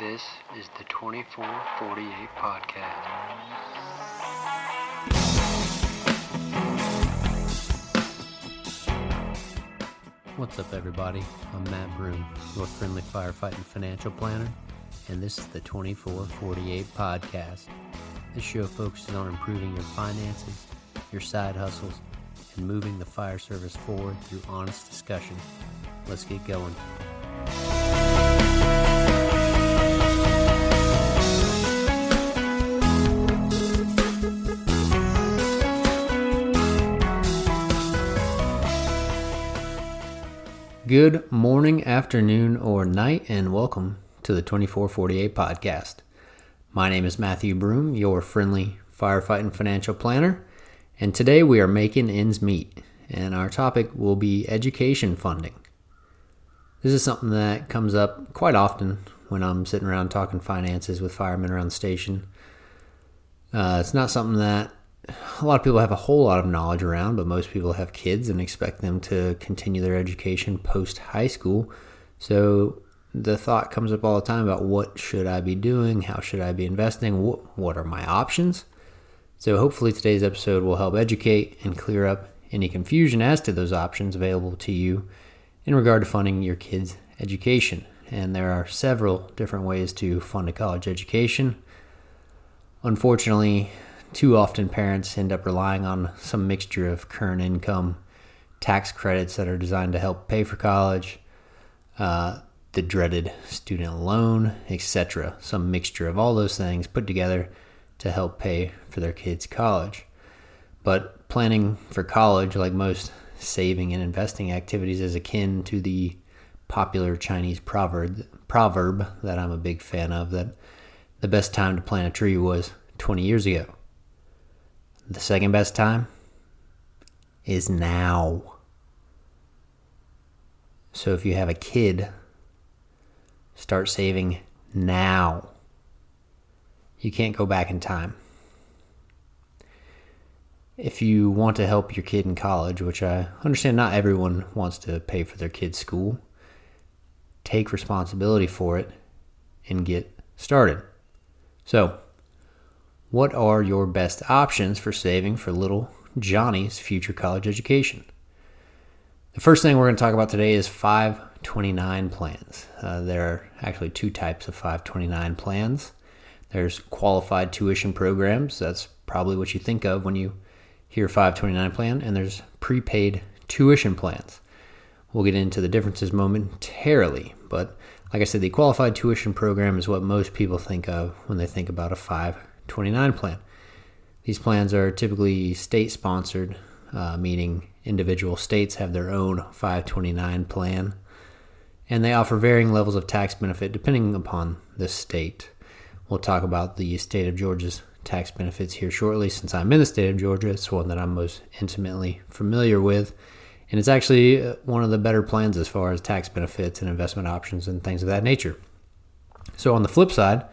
This is the 2448 Podcast. What's up, everybody? I'm Matt Broom, your friendly firefighting financial planner, and this is the 2448 Podcast. This show focuses on improving your finances, your side hustles, and moving the fire service forward through honest discussion. Let's get going. Good morning, afternoon, or night, and welcome to the 2448 podcast. My name is Matthew Broom, your friendly firefighting financial planner, and today we are making ends meet, and our topic will be education funding. This is something that comes up quite often when I'm sitting around talking finances with firemen around the station. Uh, it's not something that a lot of people have a whole lot of knowledge around, but most people have kids and expect them to continue their education post high school. So the thought comes up all the time about what should I be doing? How should I be investing? What, what are my options? So hopefully today's episode will help educate and clear up any confusion as to those options available to you in regard to funding your kids' education. And there are several different ways to fund a college education. Unfortunately, too often parents end up relying on some mixture of current income tax credits that are designed to help pay for college, uh, the dreaded student loan, etc. Some mixture of all those things put together to help pay for their kids' college. But planning for college, like most saving and investing activities, is akin to the popular Chinese proverb proverb that I'm a big fan of that the best time to plant a tree was 20 years ago. The second best time is now. So if you have a kid, start saving now. You can't go back in time. If you want to help your kid in college, which I understand not everyone wants to pay for their kid's school, take responsibility for it and get started. So, what are your best options for saving for little Johnny's future college education? The first thing we're going to talk about today is 529 plans. Uh, there are actually two types of 529 plans. There's qualified tuition programs. That's probably what you think of when you hear 529 plan. And there's prepaid tuition plans. We'll get into the differences momentarily. But like I said, the qualified tuition program is what most people think of when they think about a 529 plan. These plans are typically state sponsored, uh, meaning individual states have their own 529 plan, and they offer varying levels of tax benefit depending upon the state. We'll talk about the state of Georgia's tax benefits here shortly since I'm in the state of Georgia. It's one that I'm most intimately familiar with. And it's actually uh, one of the better plans as far as tax benefits and investment options and things of that nature. So, on the flip side,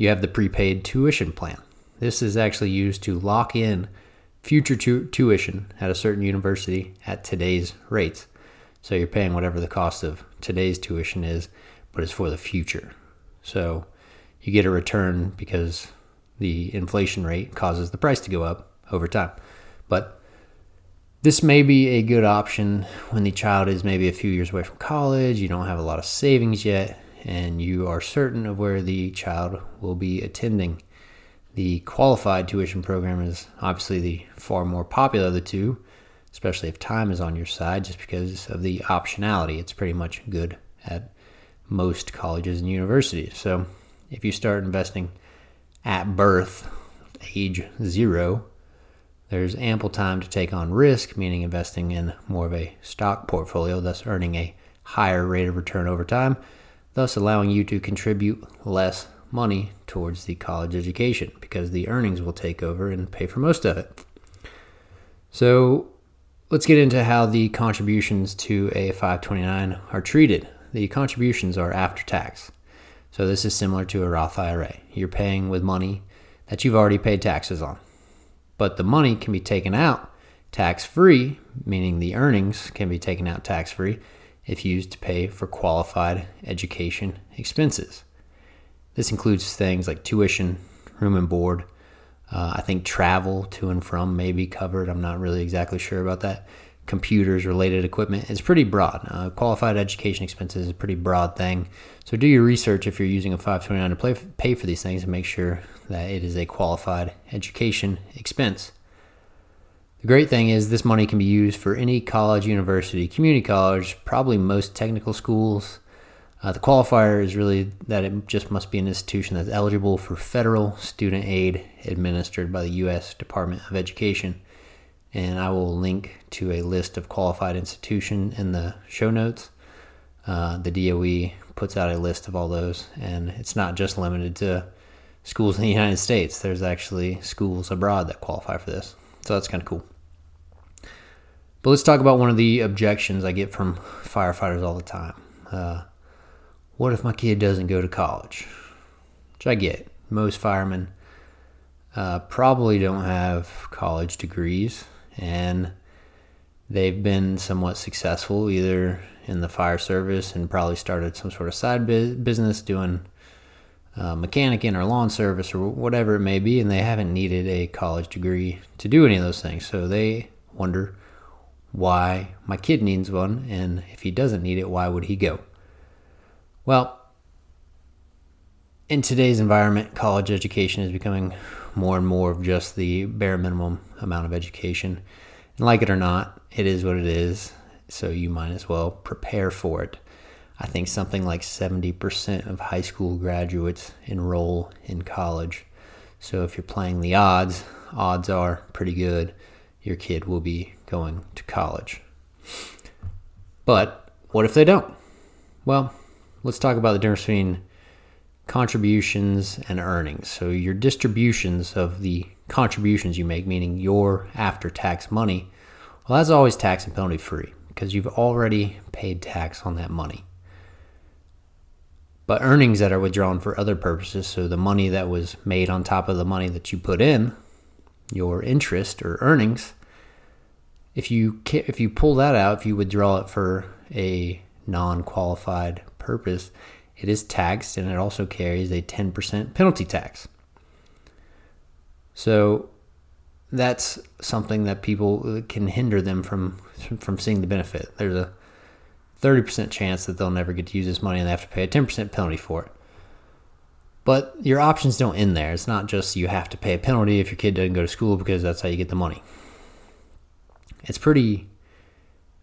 you have the prepaid tuition plan. This is actually used to lock in future tu- tuition at a certain university at today's rates. So, you're paying whatever the cost of today's tuition is, but it's for the future. So, you get a return because the inflation rate causes the price to go up over time. But this may be a good option when the child is maybe a few years away from college, you don't have a lot of savings yet, and you are certain of where the child will be attending. The qualified tuition program is obviously the far more popular of the two, especially if time is on your side, just because of the optionality. It's pretty much good at most colleges and universities. So if you start investing at birth, age zero, there's ample time to take on risk, meaning investing in more of a stock portfolio, thus earning a higher rate of return over time, thus allowing you to contribute less money towards the college education because the earnings will take over and pay for most of it. So let's get into how the contributions to a 529 are treated. The contributions are after tax. So this is similar to a Roth IRA. You're paying with money that you've already paid taxes on but the money can be taken out tax free, meaning the earnings can be taken out tax free if used to pay for qualified education expenses. This includes things like tuition, room and board. Uh, I think travel to and from may be covered. I'm not really exactly sure about that. Computers, related equipment. It's pretty broad. Uh, qualified education expenses is a pretty broad thing. So do your research if you're using a 529 to play, pay for these things and make sure that it is a qualified education expense. The great thing is this money can be used for any college, university, community college, probably most technical schools, uh, the qualifier is really that it just must be an institution that's eligible for federal student aid administered by the U.S. Department of Education. And I will link to a list of qualified institution in the show notes. Uh, the DOE puts out a list of all those, and it's not just limited to schools in the United States. There's actually schools abroad that qualify for this, so that's kind of cool. But let's talk about one of the objections I get from firefighters all the time. Uh, what if my kid doesn't go to college? Which I get. Most firemen uh, probably don't have college degrees, and they've been somewhat successful either in the fire service and probably started some sort of side business doing uh, mechanicing or lawn service or whatever it may be, and they haven't needed a college degree to do any of those things. So they wonder why my kid needs one, and if he doesn't need it, why would he go? Well, in today's environment, college education is becoming more and more of just the bare minimum amount of education. And like it or not, it is what it is. So you might as well prepare for it. I think something like 70% of high school graduates enroll in college. So if you're playing the odds, odds are pretty good your kid will be going to college. But what if they don't? Well, let's talk about the difference between contributions and earnings. So, your distributions of the contributions you make, meaning your after tax money, well, that's always tax and penalty free because you've already paid tax on that money. But earnings that are withdrawn for other purposes, so the money that was made on top of the money that you put in, your interest or earnings, if you if you pull that out, if you withdraw it for a non-qualified purpose, it is taxed and it also carries a 10% penalty tax. So that's something that people uh, can hinder them from from seeing the benefit. There's a 30% chance that they'll never get to use this money and they have to pay a 10% penalty for it. But your options don't end there. It's not just you have to pay a penalty if your kid doesn't go to school because that's how you get the money. It's pretty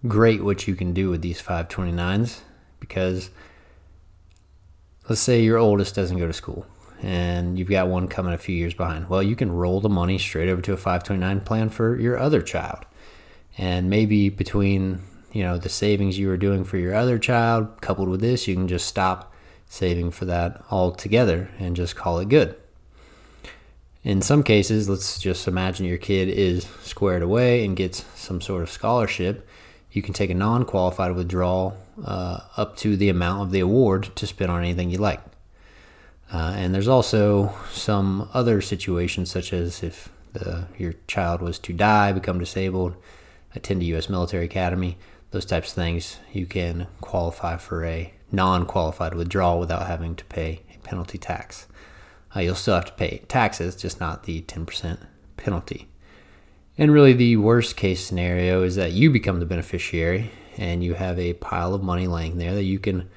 great what you can do with these 529s because let's say your oldest doesn't go to school and you've got one coming a few years behind. Well, you can roll the money straight over to a 529 plan for your other child. And maybe between, you know, the savings you were doing for your other child coupled with this, you can just stop saving for that altogether and just call it good. In some cases, let's just imagine your kid is squared away and gets some sort of scholarship. You can take a non qualified withdrawal uh, up to the amount of the award to spend on anything you like. Uh, and there's also some other situations, such as if the, your child was to die, become disabled, attend a U.S. military academy, those types of things, you can qualify for a non qualified withdrawal without having to pay a penalty tax. Uh, you'll still have to pay taxes, just not the 10% penalty. And really, the worst case scenario is that you become the beneficiary and you have a pile of money laying there that you can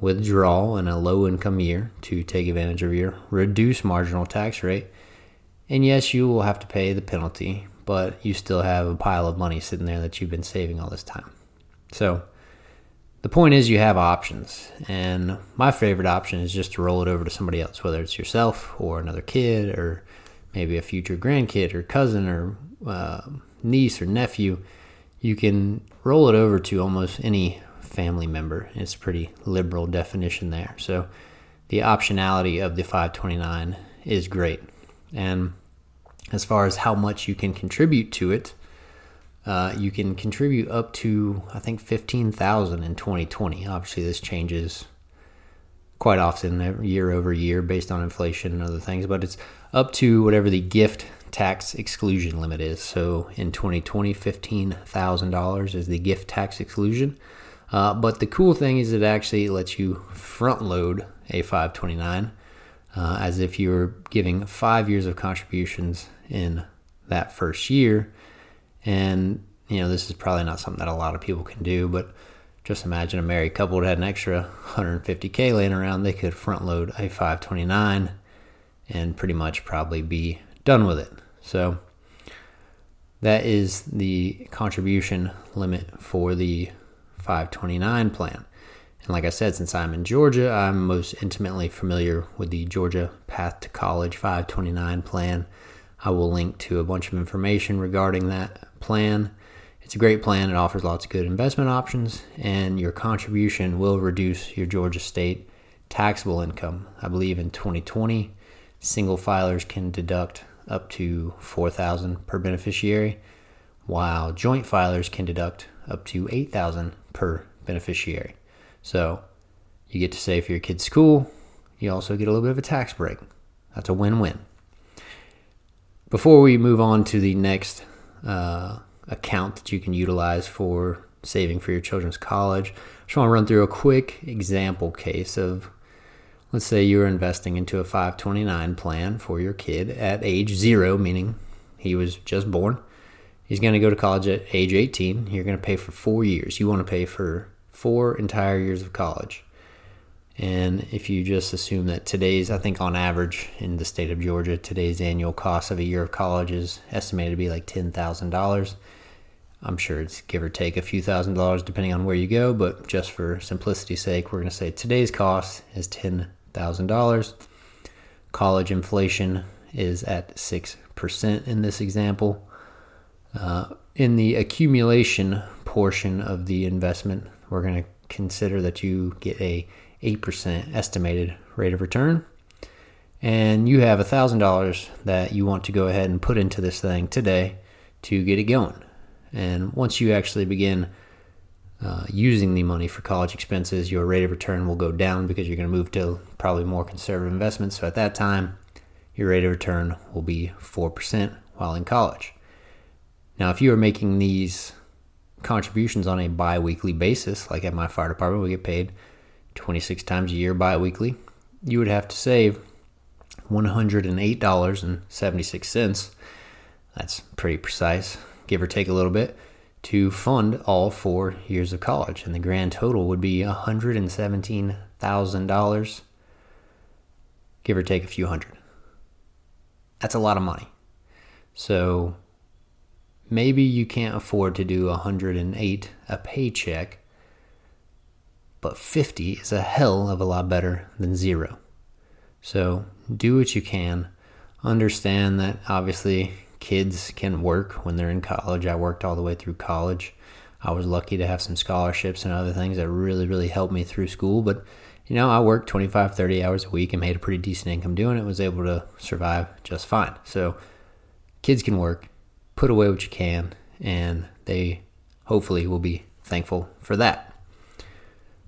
withdraw in a low income year to take advantage of your reduced marginal tax rate. And yes, you will have to pay the penalty, but you still have a pile of money sitting there that you've been saving all this time. So the point is, you have options. And my favorite option is just to roll it over to somebody else, whether it's yourself or another kid or maybe a future grandkid or cousin or uh, niece or nephew you can roll it over to almost any family member. It's a pretty liberal definition there. So the optionality of the 529 is great. And as far as how much you can contribute to it, uh, you can contribute up to I think 15,000 in 2020. Obviously, this changes quite often year over year based on inflation and other things, but it's up to whatever the gift tax exclusion limit is. So in 2020, $15,000 is the gift tax exclusion. Uh, but the cool thing is it actually lets you front load a 529 uh, as if you were giving five years of contributions in that first year. And, you know, this is probably not something that a lot of people can do, but just imagine a married couple that had an extra 150K laying around. They could front load a 529 and pretty much probably be done with it. So that is the contribution limit for the 529 plan. And like I said, since I'm in Georgia, I'm most intimately familiar with the Georgia Path2College 529 plan. I will link to a bunch of information regarding that plan. It's a great plan. It offers lots of good investment options, and your contribution will reduce your Georgia state taxable income. I believe in 2020, single filers can deduct up to 4000 per beneficiary, while joint filers can deduct up to 8000 per beneficiary. So you get to save for your kid's school. You also get a little bit of a tax break. That's a win win. Before we move on to the next uh, account that you can utilize for saving for your children's college, I just want to run through a quick example case of let's say you're investing into a 529 plan for your kid at age zero, meaning he was just born. He's going to go to college at age 18. You're going to pay for four years. You want to pay for four entire years of college. And if you just assume that today's, I think on average in the state of Georgia, today's annual cost of a year of college is estimated to be like $10,000. I'm sure it's give or take a few thousand dollars depending on where you go, but just for simplicity's sake, we're going to say today's cost is $10,000. College inflation is at 6% in this example. Uh, in the accumulation portion of the investment, we're going to consider that you get a 8% estimated rate of return. And you have $1,000 that you want to go ahead and put into this thing today to get it going. And once you actually begin uh, using the money for college expenses, your rate of return will go down because you're going to move to probably more conservative investments. So at that time, your rate of return will be 4% while in college. Now, if you are making these contributions on a bi weekly basis, like at my fire department, we get paid 26 times a year bi weekly, you would have to save $108.76. That's pretty precise, give or take a little bit, to fund all four years of college. And the grand total would be $117,000, give or take a few hundred. That's a lot of money. So maybe you can't afford to do 108 a paycheck, but 50 is a hell of a lot better than zero. So do what you can. Understand that obviously kids can work when they're in college. I worked all the way through college. I was lucky to have some scholarships and other things that really, really helped me through school. But, you know, I worked 25, 30 hours a week and made a pretty decent income doing it, was able to survive just fine. So kids can work put away what you can, and they hopefully will be thankful for that.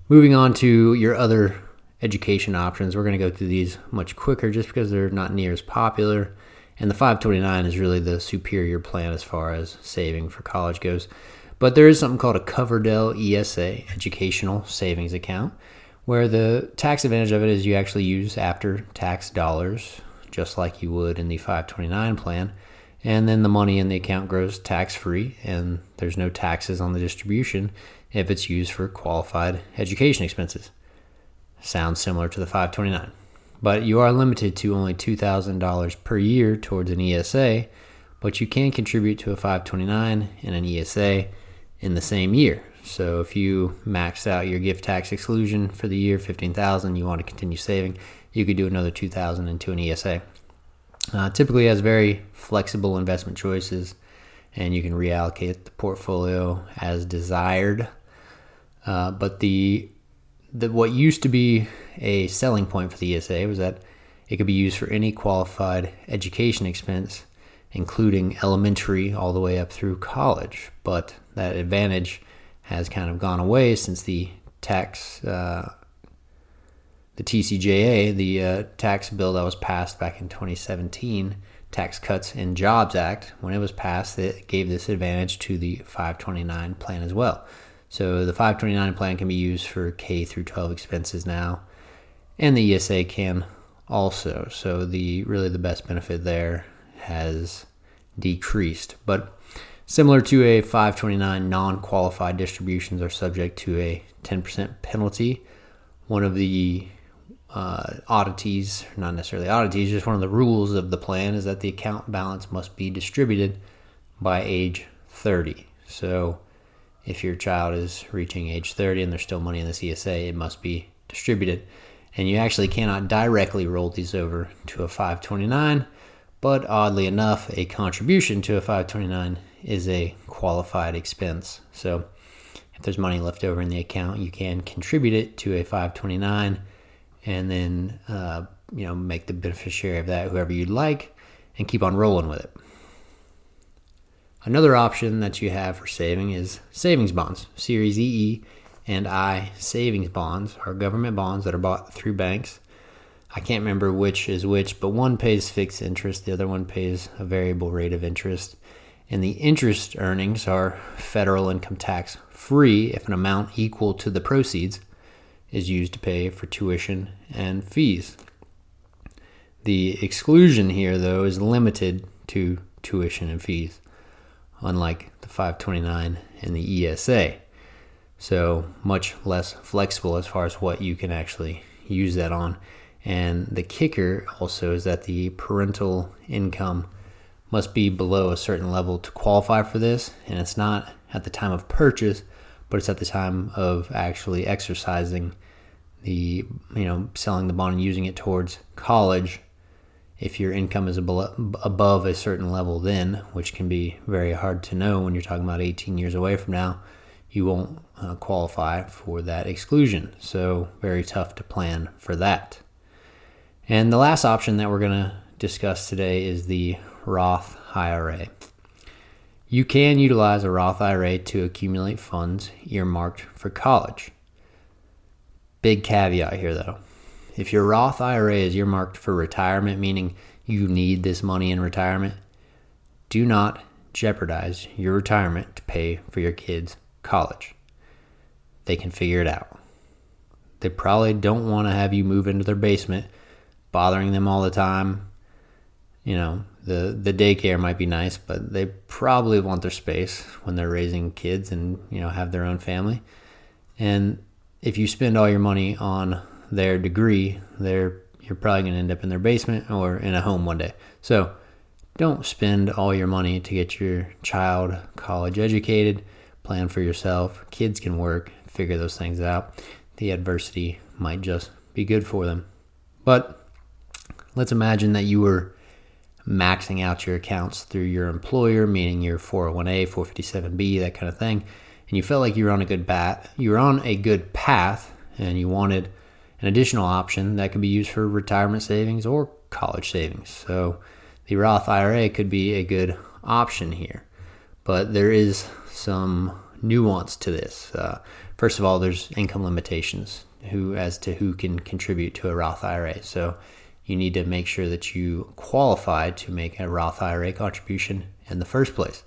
Moving on to your other education options, we're going to go through these much quicker just because they're not near as popular. And the 529 is really the superior plan as far as saving for college goes. But there is something called a Coverdell ESA, Educational Savings Account, where the tax advantage of it is you actually use after tax dollars, just like you would in the 529 plan and then the money in the account grows tax free and there's no taxes on the distribution if it's used for qualified education expenses. Sounds similar to the 529. But you are limited to only $2,000 per year towards an ESA, but you can contribute to a 529 and an ESA in the same year. So if you max out your gift tax exclusion for the year 15,000, you want to continue saving, you could do another 2,000 into an ESA. Uh, typically has very flexible investment choices, and you can reallocate the portfolio as desired. Uh, but the, the what used to be a selling point for the ESA was that it could be used for any qualified education expense, including elementary all the way up through college. But that advantage has kind of gone away since the tax uh, the TCJA, the uh, tax bill that was passed back in 2017, Tax Cuts and Jobs Act, when it was passed, it gave this advantage to the 529 plan as well. So the 529 plan can be used for K through 12 expenses now, and the ESA can also. So the really the best benefit there has decreased. But similar to a 529, non-qualified distributions are subject to a 10% penalty. One of the uh, oddities, not necessarily oddities, just one of the rules of the plan is that the account balance must be distributed by age 30. So if your child is reaching age 30 and there's still money in the ESA, it must be distributed. And you actually cannot directly roll these over to a 529, but oddly enough, a contribution to a 529 is a qualified expense. So if there's money left over in the account, you can contribute it to a 529 and then uh, you know make the beneficiary of that whoever you'd like and keep on rolling with it. Another option that you have for saving is savings bonds. Series EE and I savings bonds are government bonds that are bought through banks. I can't remember which is which, but one pays fixed interest, the other one pays a variable rate of interest. And the interest earnings are federal income tax free if an amount equal to the proceeds is used to pay for tuition and fees. The exclusion here, though, is limited to tuition and fees unlike the 529 and the ESA. So much less flexible as far as what you can actually use that on. And the kicker also is that the parental income must be below a certain level to qualify for this. And it's not at the time of purchase, but it's at the time of actually exercising the, you know, selling the bond and using it towards college if your income is above a certain level then, which can be very hard to know when you're talking about 18 years away from now, you won't uh, qualify for that exclusion. So, very tough to plan for that. And the last option that we're going to discuss today is the Roth IRA. You can utilize a Roth IRA to accumulate funds earmarked for college. Big caveat here though if your Roth IRA is earmarked for retirement, meaning you need this money in retirement, do not jeopardize your retirement to pay for your kids' college. They can figure it out. They probably don't want to have you move into their basement, bothering them all the time. You know, the the daycare might be nice, but they probably want their space when they're raising kids and, you know, have their own family. And if you spend all your money on their degree, they're you're probably going to end up in their basement or in a home one day. So don't spend all your money to get your child college educated. Plan for yourself. Kids can work, figure those things out. The adversity might just be good for them. But let's imagine that you were maxing out your accounts through your employer, meaning your 401a, 457b, that kind of thing, and you felt like you were on a good bat, you were on a good path, and you wanted an additional option that could be used for retirement savings or college savings. So the Roth IRA could be a good option here. But there is some nuance to this. Uh, first of all, there's income limitations who as to who can contribute to a Roth IRA. So you need to make sure that you qualify to make a Roth IRA contribution in the first place.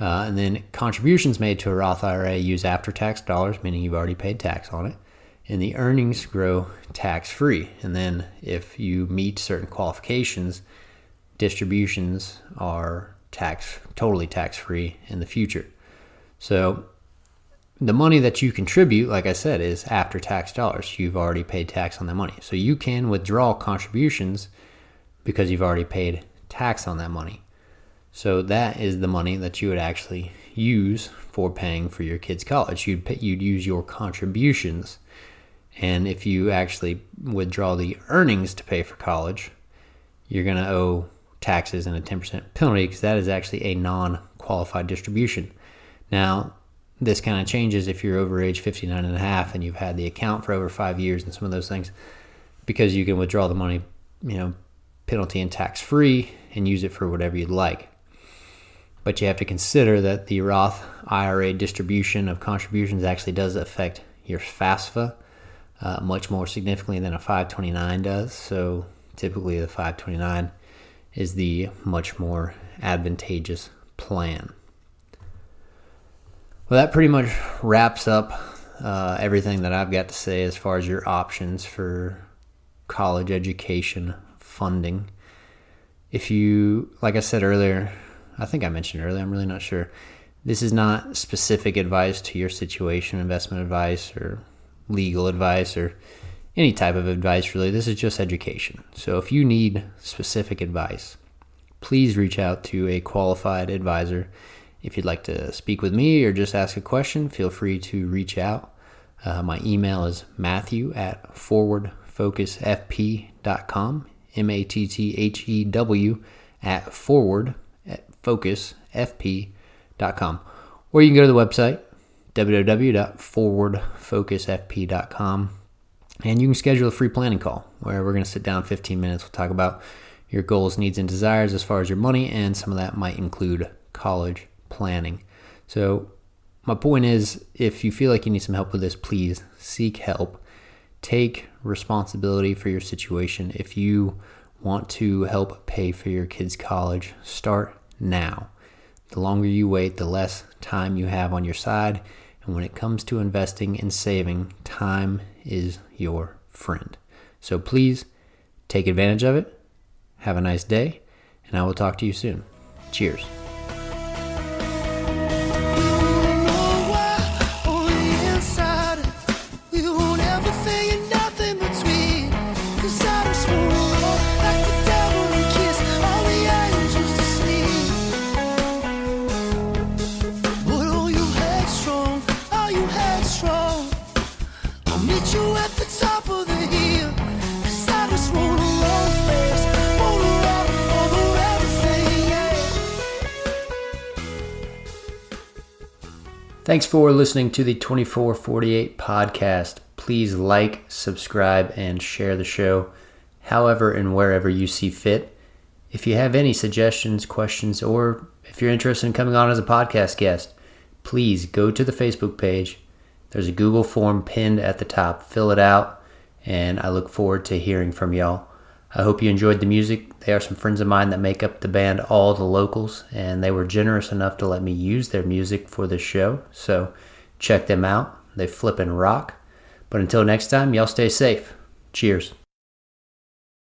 Uh, and then contributions made to a Roth IRA use after tax dollars, meaning you've already paid tax on it and the earnings grow tax free. And then if you meet certain qualifications, distributions are tax totally tax free in the future. So the money that you contribute, like I said, is after tax dollars. You've already paid tax on that money. So you can withdraw contributions because you've already paid tax on that money. So that is the money that you would actually use for paying for your kids' college. You'd pay, you'd use your contributions and if you actually withdraw the earnings to pay for college, you're going to owe taxes and a 10% penalty because that is actually a non qualified distribution. Now, this kind of changes if you're over age 59 and a half and you've had the account for over five years and some of those things because you can withdraw the money, you know, penalty and tax free and use it for whatever you'd like. But you have to consider that the Roth IRA distribution of contributions actually does affect your FAFSA uh, much more significantly than a 529 does. So typically, the 529 is the much more advantageous plan. Well, that pretty much wraps up uh, everything that I've got to say as far as your options for college education funding. If you, like I said earlier, I think I mentioned earlier, I'm really not sure. This is not specific advice to your situation, investment advice, or legal advice, or any type of advice, really. This is just education. So if you need specific advice, please reach out to a qualified advisor. If you'd like to speak with me or just ask a question, feel free to reach out. Uh, my email is matthew at forwardfocusfp.com, M A T T H E W at forward at focusfp.com. Or you can go to the website, www.forwardfocusfp.com, and you can schedule a free planning call where we're going to sit down 15 minutes. We'll talk about your goals, needs, and desires as far as your money, and some of that might include college planning. So, my point is if you feel like you need some help with this, please seek help. Take responsibility for your situation. If you want to help pay for your kids' college, start now. The longer you wait, the less time you have on your side. And when it comes to investing and saving, time is your friend. So please take advantage of it. Have a nice day, and I will talk to you soon. Cheers. Thanks for listening to the 2448 podcast. Please like, subscribe, and share the show however and wherever you see fit. If you have any suggestions, questions, or if you're interested in coming on as a podcast guest, please go to the Facebook page. There's a Google form pinned at the top. Fill it out, and I look forward to hearing from y'all. I hope you enjoyed the music. They are some friends of mine that make up the band All the Locals, and they were generous enough to let me use their music for this show. So check them out. They flip and rock. But until next time, y'all stay safe. Cheers.